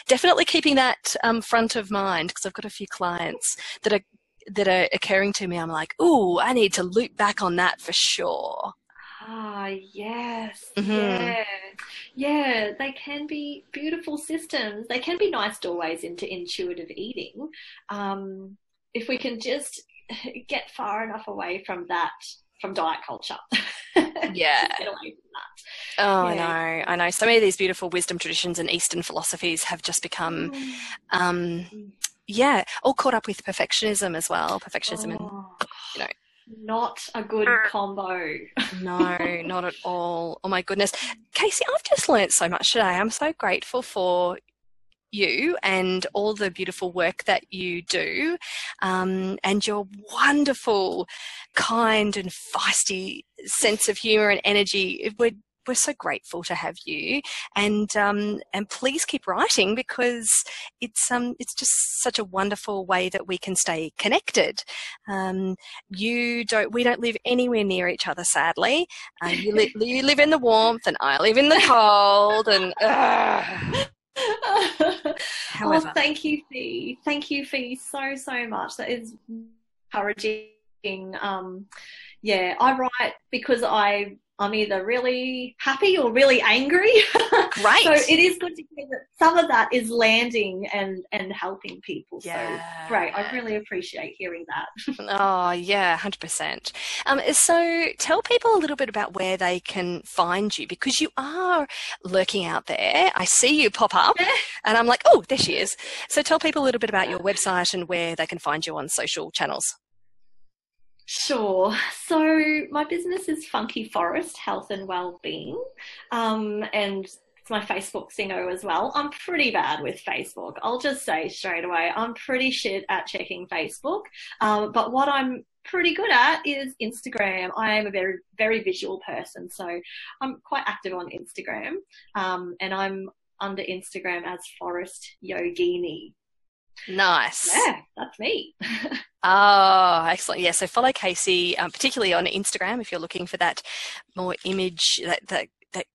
definitely keeping that um, front of mind because I've got a few clients that are that are occurring to me. I'm like, oh, I need to loop back on that for sure. Ah, yes, mm-hmm. yeah, yeah. They can be beautiful systems. They can be nice doorways into intuitive eating. Um, if we can just get far enough away from that from diet culture. Yeah. get away from that. Oh, yeah. I know. I know. So many of these beautiful wisdom traditions and Eastern philosophies have just become, mm. um, yeah, all caught up with perfectionism as well. Perfectionism oh, and. Not a good combo. no, not at all. Oh my goodness. Casey, I've just learned so much today. I'm so grateful for you and all the beautiful work that you do, um, and your wonderful, kind, and feisty sense of humour and energy. We're we're so grateful to have you, and um, and please keep writing because it's um it's just such a wonderful way that we can stay connected. Um, you don't we don't live anywhere near each other, sadly. Uh, you, li- you live in the warmth, and I live in the cold, and. Uh, However. Oh, thank you, Fee. Thank you, Fee, so, so much. That is encouraging. Um, yeah, I write because I I'm either really happy or really angry. Right. so it is good to hear that some of that is landing and and helping people. Yeah. So great. I really appreciate hearing that. oh yeah, hundred percent. Um, so tell people a little bit about where they can find you because you are lurking out there. I see you pop up, and I'm like, oh, there she is. So tell people a little bit about your website and where they can find you on social channels. Sure. So my business is Funky Forest Health and Wellbeing, um, and it's my Facebook singo as well. I'm pretty bad with Facebook. I'll just say straight away, I'm pretty shit at checking Facebook. Um, but what I'm pretty good at is Instagram. I am a very, very visual person, so I'm quite active on Instagram, um, and I'm under Instagram as Forest Yogini. Nice. Yeah, that's me. oh, excellent. Yeah, so follow Casey, um, particularly on Instagram if you're looking for that more image, that, that, that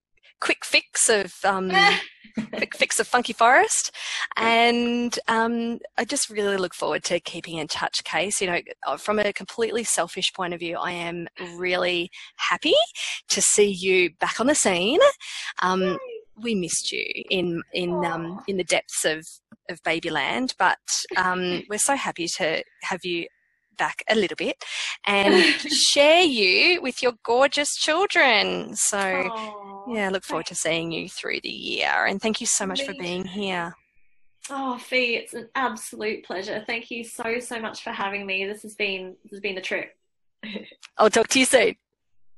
quick fix of um, quick fix of Funky Forest. And um, I just really look forward to keeping in touch, Case. You know, uh, from a completely selfish point of view, I am really happy to see you back on the scene. Um, we missed you in in um, in the depths of of Babyland, but um, we're so happy to have you back a little bit and share you with your gorgeous children. So, Aww, yeah, look forward to seeing you through the year. And thank you so much for being here. Oh, Fee, it's an absolute pleasure. Thank you so so much for having me. This has been this has been a trip. I'll talk to you soon.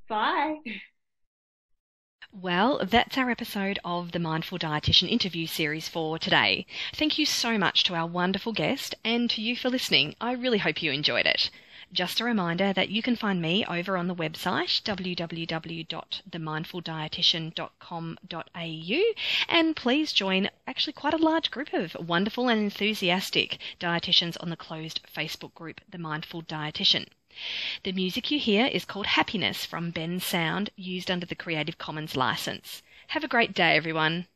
Bye. Well, that's our episode of the Mindful Dietitian interview series for today. Thank you so much to our wonderful guest and to you for listening. I really hope you enjoyed it. Just a reminder that you can find me over on the website www.themindfuldietitian.com.au and please join actually quite a large group of wonderful and enthusiastic dietitians on the closed Facebook group The Mindful Dietitian. The music you hear is called Happiness from Bensound, used under the Creative Commons license. Have a great day, everyone.